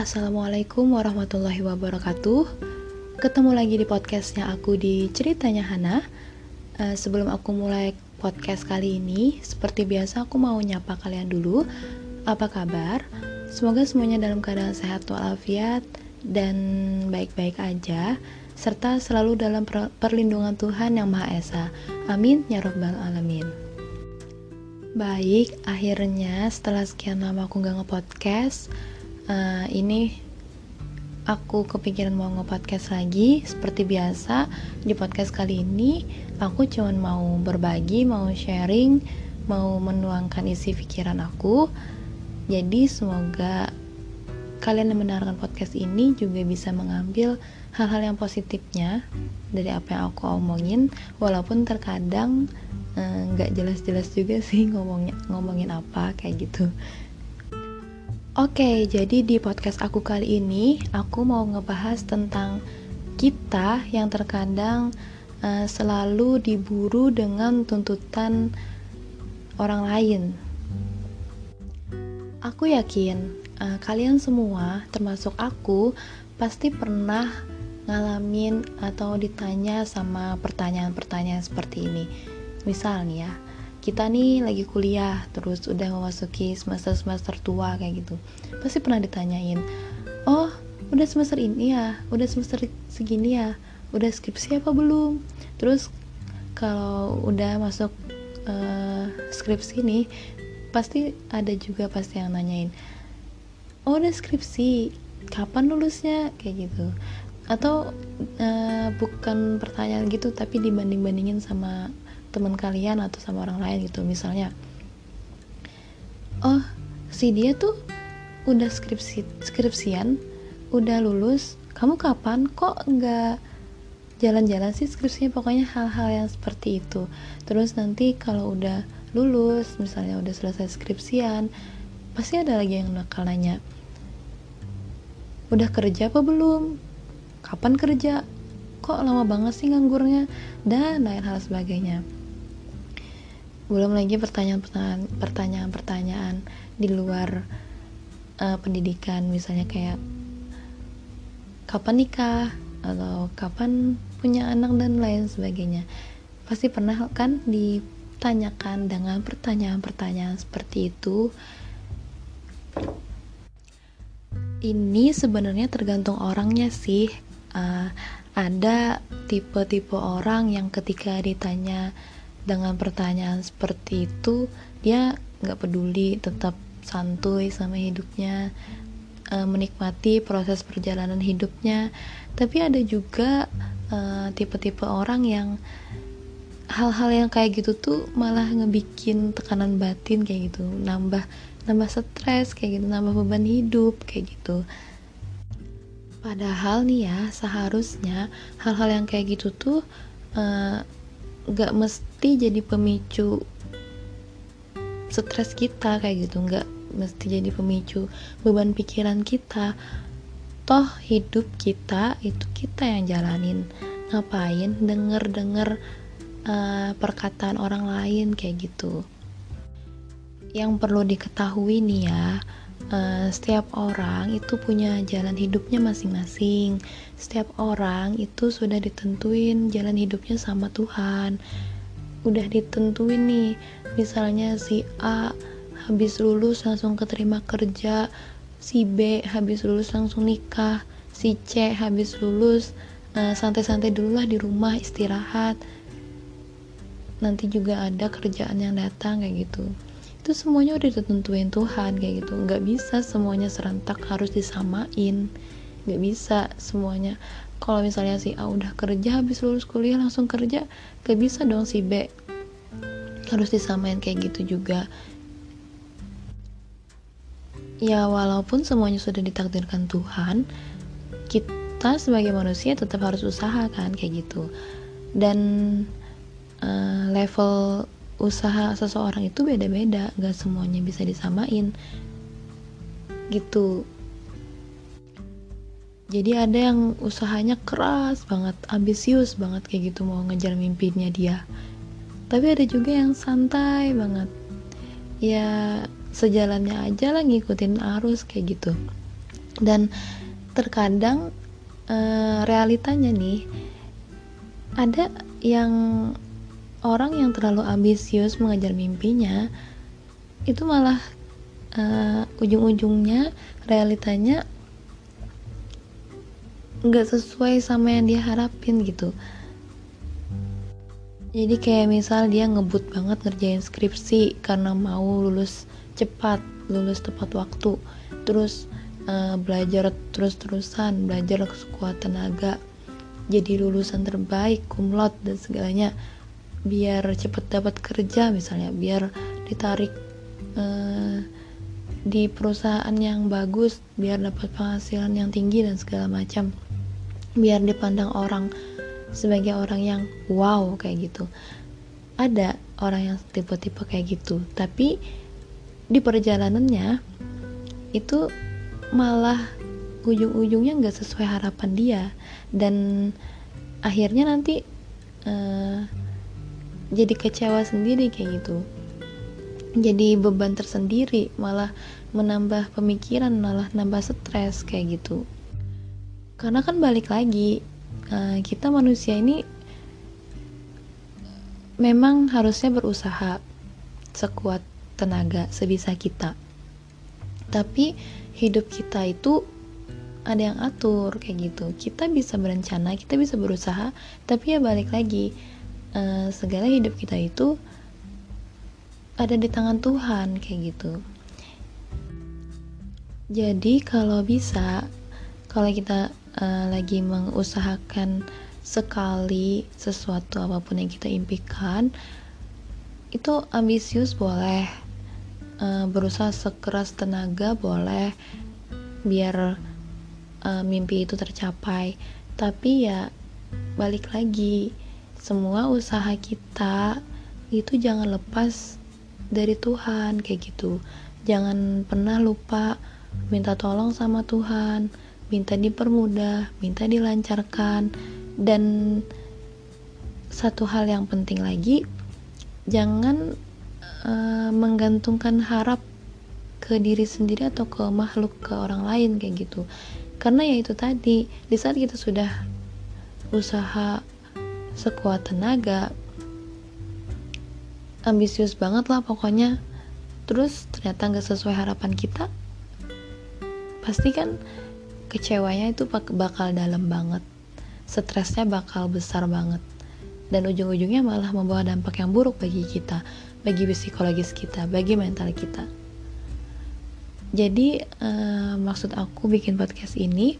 assalamualaikum warahmatullahi wabarakatuh. Ketemu lagi di podcastnya aku di ceritanya Hana. Uh, sebelum aku mulai podcast kali ini, seperti biasa aku mau nyapa kalian dulu. Apa kabar? Semoga semuanya dalam keadaan sehat walafiat dan baik-baik aja, serta selalu dalam perlindungan Tuhan yang Maha Esa. Amin ya Rabbal Alamin. Baik, akhirnya setelah sekian lama aku gak nge-podcast, uh, ini aku kepikiran mau nge-podcast lagi seperti biasa di podcast kali ini aku cuman mau berbagi mau sharing mau menuangkan isi pikiran aku. Jadi semoga kalian yang mendengarkan podcast ini juga bisa mengambil hal-hal yang positifnya dari apa yang aku omongin walaupun terkadang eh, nggak uh, jelas-jelas juga sih ngomongnya ngomongin apa kayak gitu Oke, jadi di podcast aku kali ini aku mau ngebahas tentang kita yang terkadang uh, selalu diburu dengan tuntutan orang lain. Aku yakin uh, kalian semua, termasuk aku, pasti pernah ngalamin atau ditanya sama pertanyaan-pertanyaan seperti ini. Misalnya, ya, kita nih lagi kuliah terus udah memasuki semester semester tua kayak gitu. Pasti pernah ditanyain oh udah semester ini ya? Udah semester segini ya? Udah skripsi apa belum? Terus kalau udah masuk uh, skripsi nih pasti ada juga pasti yang nanyain oh udah skripsi? Kapan lulusnya? Kayak gitu. Atau uh, bukan pertanyaan gitu tapi dibanding bandingin sama teman kalian atau sama orang lain gitu. Misalnya oh si dia tuh udah skripsi skripsian udah lulus kamu kapan? Kok nggak jalan-jalan sih skripsinya? Pokoknya hal-hal yang seperti itu. Terus nanti kalau udah lulus misalnya udah selesai skripsian pasti ada lagi yang bakal nanya udah kerja apa belum? Kapan kerja? Kok lama banget sih nganggurnya? Dan lain hal sebagainya belum lagi pertanyaan-pertanyaan pertanyaan-pertanyaan di luar uh, pendidikan. Misalnya kayak kapan nikah? Atau kapan punya anak? dan lain sebagainya. Pasti pernah kan ditanyakan dengan pertanyaan-pertanyaan seperti itu. Ini sebenarnya tergantung orangnya sih. Uh, ada tipe-tipe orang yang ketika ditanya dengan pertanyaan seperti itu dia nggak peduli tetap santuy sama hidupnya e, menikmati proses perjalanan hidupnya. Tapi ada juga e, tipe-tipe orang yang hal-hal yang kayak gitu tuh malah ngebikin tekanan batin kayak gitu. Nambah nambah stres kayak gitu nambah beban hidup kayak gitu. Padahal nih ya seharusnya hal-hal yang kayak gitu tuh uh, nggak mesti jadi pemicu stres kita kayak gitu. Nggak mesti jadi pemicu beban pikiran kita. Toh hidup kita itu kita yang jalanin. Ngapain denger denger uh, perkataan orang lain kayak gitu? Yang perlu diketahui nih ya uh, setiap orang itu punya jalan hidupnya masing-masing. Setiap orang itu sudah ditentuin jalan hidupnya sama Tuhan. Udah ditentuin nih, misalnya si A habis lulus langsung keterima kerja, si B habis lulus langsung nikah, si C habis lulus eh, santai-santai dulu lah di rumah istirahat. Nanti juga ada kerjaan yang datang kayak gitu itu semuanya udah ditentuin Tuhan kayak gitu. Nggak bisa semuanya serentak harus disamain. Nggak bisa semuanya. Kalau misalnya si A udah kerja habis lulus kuliah langsung kerja gak bisa dong si B. Harus disamain kayak gitu juga. Ya walaupun semuanya sudah ditakdirkan Tuhan kita sebagai manusia tetap harus usaha kan kayak gitu. Dan uh, level usaha seseorang itu beda-beda gak semuanya bisa disamain. Gitu. Jadi ada yang usahanya keras banget ambisius banget kayak gitu mau ngejar mimpinya dia. Tapi ada juga yang santai banget. Ya sejalannya aja lah ngikutin arus kayak gitu. Dan terkadang uh, realitanya nih ada yang orang yang terlalu ambisius mengejar mimpinya itu malah uh, ujung-ujungnya realitanya nggak sesuai sama yang dia harapin gitu. Jadi kayak misal dia ngebut banget ngerjain skripsi karena mau lulus cepat lulus tepat waktu terus uh, belajar terus-terusan belajar sekuat tenaga jadi lulusan terbaik kumlot dan segalanya biar cepet dapat kerja misalnya biar ditarik uh, di perusahaan yang bagus biar dapat penghasilan yang tinggi dan segala macam. Biar dipandang orang sebagai orang yang wow kayak gitu. Ada orang yang tipe-tipe kayak gitu tapi di perjalanannya itu malah ujung-ujungnya nggak sesuai harapan dia. Dan akhirnya nanti uh, jadi kecewa sendiri kayak gitu. Jadi beban tersendiri malah menambah pemikiran malah nambah stres kayak gitu. Karena kan balik lagi uh, kita manusia ini memang harusnya berusaha sekuat tenaga sebisa kita. Tapi hidup kita itu ada yang atur kayak gitu. Kita bisa berencana kita bisa berusaha tapi ya balik lagi uh, segala hidup kita itu ada di tangan Tuhan kayak gitu. Jadi kalau bisa kalau kita uh, lagi mengusahakan sekali sesuatu apa pun yang kita impikan itu ambisius boleh. Uh, berusaha sekeras tenaga boleh biar uh, mimpi itu tercapai. Tapi ya balik lagi semua usaha kita itu jangan lepas dari Tuhan kayak gitu jangan pernah lupa minta tolong sama Tuhan minta dipermudah, minta dilancarkan, dan satu hal yang penting lagi, jangan uh, menggantungkan harap ke diri sendiri atau ke makhluk ke orang lain kayak gitu. Karena ya itu tadi, di saat kita sudah usaha sekuat tenaga, ambisius banget lah pokoknya, terus ternyata nggak sesuai harapan kita, pasti kan kecewanya itu bakal dalam banget. Stresnya bakal besar banget. Dan ujung-ujungnya malah membawa dampak yang buruk bagi kita bagi psikologis kita bagi mental kita. Jadi uh, maksud aku bikin podcast ini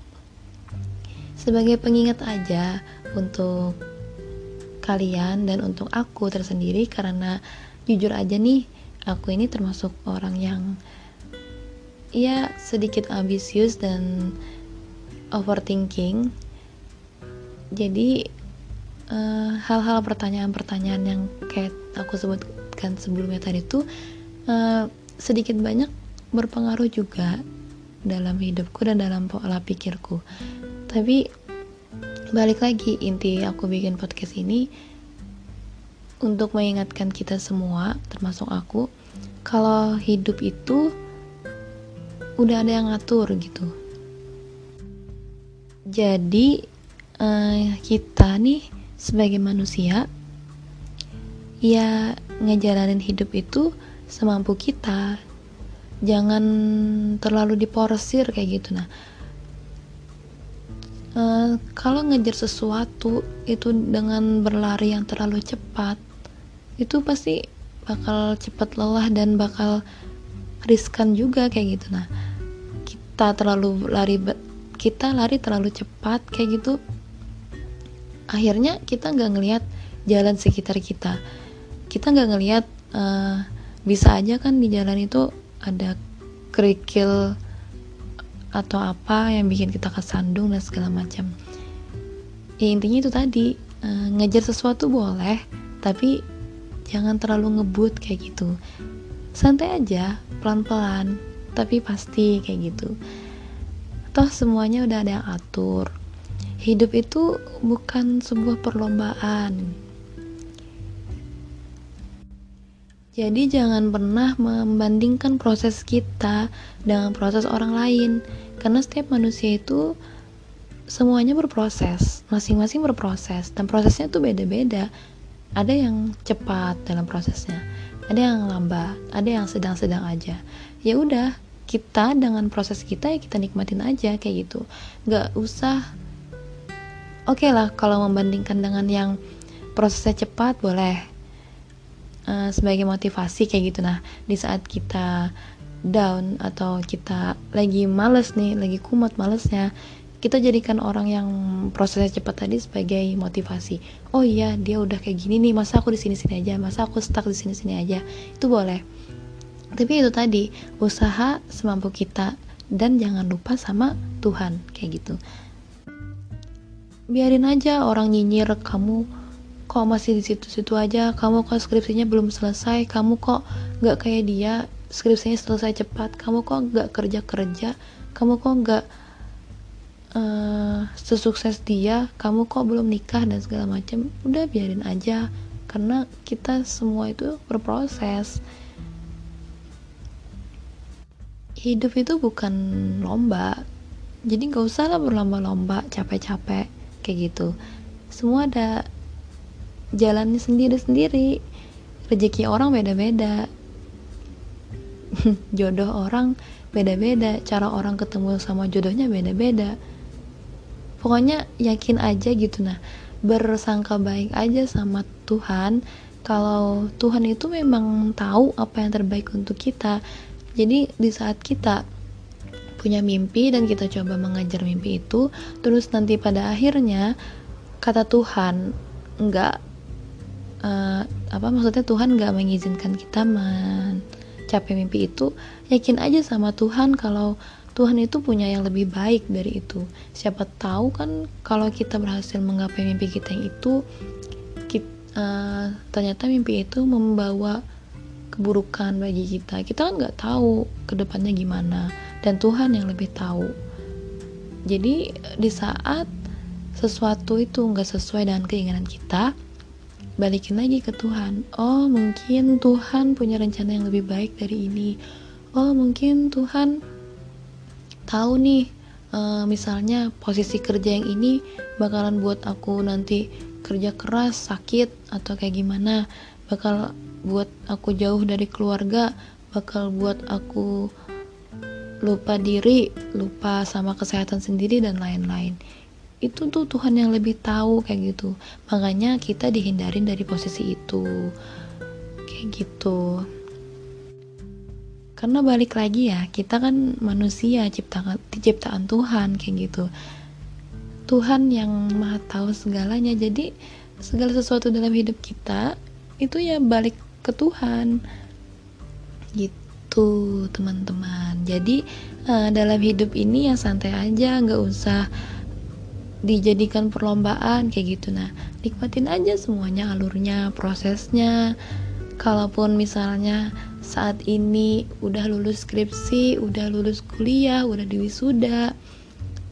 sebagai pengingat aja untuk kalian dan untuk aku tersendiri karena jujur aja nih aku ini termasuk orang yang ya sedikit ambisius dan overthinking. Jadi eh, hal-hal uh, pertanyaan-pertanyaan yang kayak aku sebutkan sebelumnya tadi itu uh, sedikit banyak berpengaruh juga dalam hidupku dan dalam pola pikirku. Tapi balik lagi inti aku bikin podcast ini untuk mengingatkan kita semua termasuk aku kalau hidup itu udah ada yang ngatur gitu. Jadi uh, kita nih sebagai manusia ya ngejalanin hidup itu semampu kita. Jangan terlalu diporsir kayak gitu. Nah uh, kalau ngejar sesuatu itu dengan berlari yang terlalu cepat itu pasti bakal cepat lelah dan bakal riskan juga kayak gitu. Nah kita terlalu lari kita lari terlalu cepat kayak gitu akhirnya kita nggak ngelihat jalan sekitar kita. Kita nggak ngelihat uh, bisa aja kan di jalan itu ada kerikil atau apa yang bikin kita kesandung dan segala macam. Ya intinya itu tadi uh, ngejar sesuatu boleh tapi jangan terlalu ngebut kayak gitu. Santai aja pelan-pelan tapi pasti kayak gitu. Toh semuanya udah ada yang atur. Hidup itu bukan sebuah perlombaan jadi jangan pernah membandingkan proses kita dengan proses orang lain. Karena setiap manusia itu semuanya berproses masing-masing berproses dan prosesnya tuh beda-beda. Ada yang cepat dalam prosesnya ada yang lambat ada yang sedang-sedang aja. Ya udah kita dengan proses kita ya kita nikmatin aja kayak gitu. Nggak usah oke okay lah kalau membandingkan dengan yang prosesnya cepat boleh uh, sebagai motivasi kayak gitu. Nah di saat kita down atau kita lagi males nih lagi kumat malesnya kita jadikan orang yang prosesnya cepat tadi sebagai motivasi. Oh iya dia udah kayak gini nih masa aku di sini sini aja? Masa aku stuck di sini sini aja? Itu boleh. Tapi itu tadi usaha semampu kita dan jangan lupa sama Tuhan kayak gitu. Biarin aja orang nyinyir kamu kok masih di situ-situ aja. Kamu kok skripsinya belum selesai? Kamu kok nggak kayak dia? Skripsinya selesai cepat. Kamu kok nggak kerja kerja kamu kok nggak uh, sesukses dia? Kamu kok belum nikah dan segala macam? Udah biarin aja. Karena kita semua itu berproses. Hidup itu bukan lomba. Jadi nggak usah lah berlomba-lomba capek-capek kayak gitu. Semua ada jalannya sendiri-sendiri. Rezeki orang beda-beda. Jodoh orang beda-beda. Cara orang ketemu sama jodohnya beda-beda. Pokoknya yakin aja gitu. Nah bersangka baik aja sama Tuhan. Kalau Tuhan itu memang tahu apa yang terbaik untuk kita. Jadi di saat kita punya mimpi dan kita coba mengajar mimpi itu terus nanti pada akhirnya kata Tuhan enggak uh, apa maksudnya Tuhan nggak mengizinkan kita mencapai mimpi itu yakin aja sama Tuhan kalau Tuhan itu punya yang lebih baik dari itu. Siapa tahu kan kalau kita berhasil menggapai mimpi kita yang itu, kita, uh, eh, ternyata mimpi itu membawa keburukan bagi kita. Kita kan nggak tahu ke depannya gimana, dan Tuhan yang lebih tahu. Jadi di saat sesuatu itu nggak sesuai dengan keinginan kita, balikin lagi ke Tuhan. Oh mungkin Tuhan punya rencana yang lebih baik dari ini. Oh mungkin Tuhan tahu nih uh, misalnya posisi kerja yang ini bakalan buat aku nanti kerja keras sakit atau kayak gimana bakal buat aku jauh dari keluarga bakal buat aku lupa diri lupa sama kesehatan sendiri dan lain-lain itu tuh Tuhan yang lebih tahu kayak gitu. Makanya kita dihindarin dari posisi itu. Kayak gitu. Karena balik lagi ya kita kan manusia ciptaan ciptaan Tuhan kayak gitu. Tuhan yang maha tahu segalanya. Jadi segala sesuatu dalam hidup kita itu ya balik ke Tuhan. Gitu teman-teman. Jadi uh, dalam hidup ini ya santai aja nggak usah dijadikan perlombaan kayak gitu nah nikmatin aja semuanya alurnya prosesnya kalaupun misalnya saat ini udah lulus skripsi, udah lulus kuliah, udah di wisuda,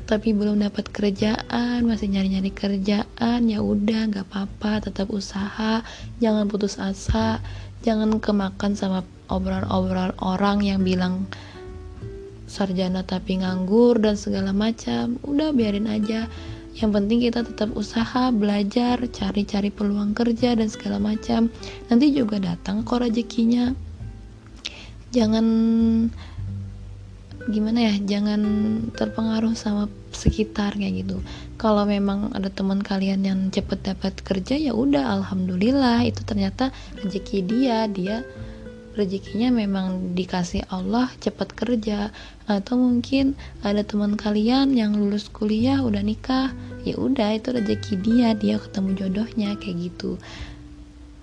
tapi belum dapat kerjaan, masih nyari-nyari kerjaan, ya udah nggak apa-apa, tetap usaha, jangan putus asa, jangan kemakan sama obrolan-obrolan orang yang bilang sarjana tapi nganggur dan segala macam. Udah biarin aja. Yang penting kita tetap usaha, belajar, cari-cari peluang kerja dan segala macam. Nanti juga datang kok rezekinya. Jangan gimana ya jangan terpengaruh sama sekitar kayak gitu. Kalau memang ada teman kalian yang cepet dapat kerja ya udah alhamdulillah. Itu ternyata rezeki dia. Dia rezekinya memang dikasih Allah cepat kerja. Atau mungkin ada teman kalian yang lulus kuliah udah nikah ya udah itu rezeki dia dia ketemu jodohnya kayak gitu.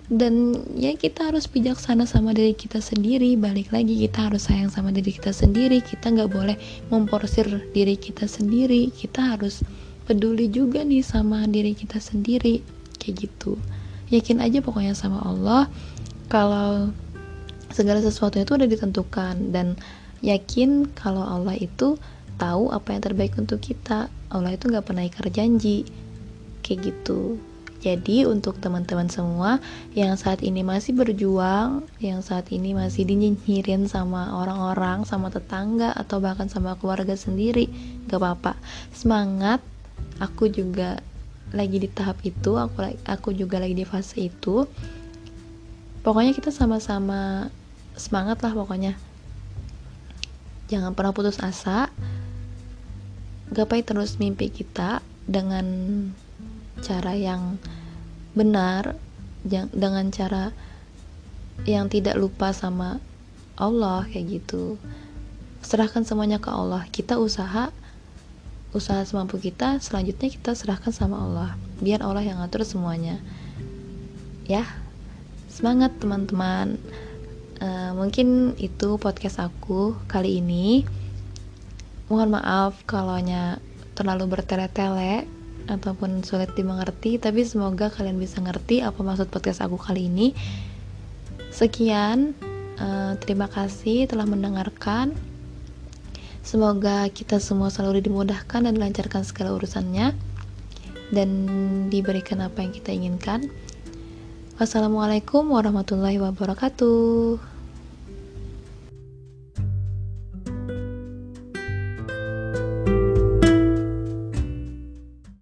Dan ya kita harus bijaksana sama diri kita sendiri. Balik lagi kita harus sayang sama diri kita sendiri. Kita nggak boleh memporsir diri kita sendiri. Kita harus peduli juga nih sama diri kita sendiri. Kayak gitu. Yakin aja pokoknya sama Allah kalau segala sesuatu itu udah ditentukan. Dan yakin kalau Allah itu tahu apa yang terbaik untuk kita Allah itu nggak pernah ikar janji kayak gitu Jadi untuk teman-teman semua yang saat ini masih berjuang, yang saat ini masih dinyinyirin sama orang-orang, sama tetangga atau bahkan sama keluarga sendiri, gak apa-apa. Semangat. Aku juga lagi di tahap itu, aku aku juga lagi di fase itu. Pokoknya kita sama-sama semangat lah pokoknya. Jangan pernah putus asa. Gapai terus mimpi kita dengan cara yang benar dengan cara yang tidak lupa sama Allah kayak gitu. Serahkan semuanya ke Allah. Kita usaha usaha semampu kita selanjutnya kita serahkan sama Allah biar Allah yang ngatur semuanya. Ya semangat teman-teman. Uh, mungkin itu podcast aku kali ini mohon maaf kalau terlalu bertele-tele ataupun sulit dimengerti tapi semoga kalian bisa ngerti apa maksud podcast aku kali ini. Sekian uh, terima kasih telah mendengarkan. Semoga kita semua selalu dimudahkan dan dilancarkan segala urusannya dan diberikan apa yang kita inginkan. Wassalamualaikum warahmatullahi wabarakatuh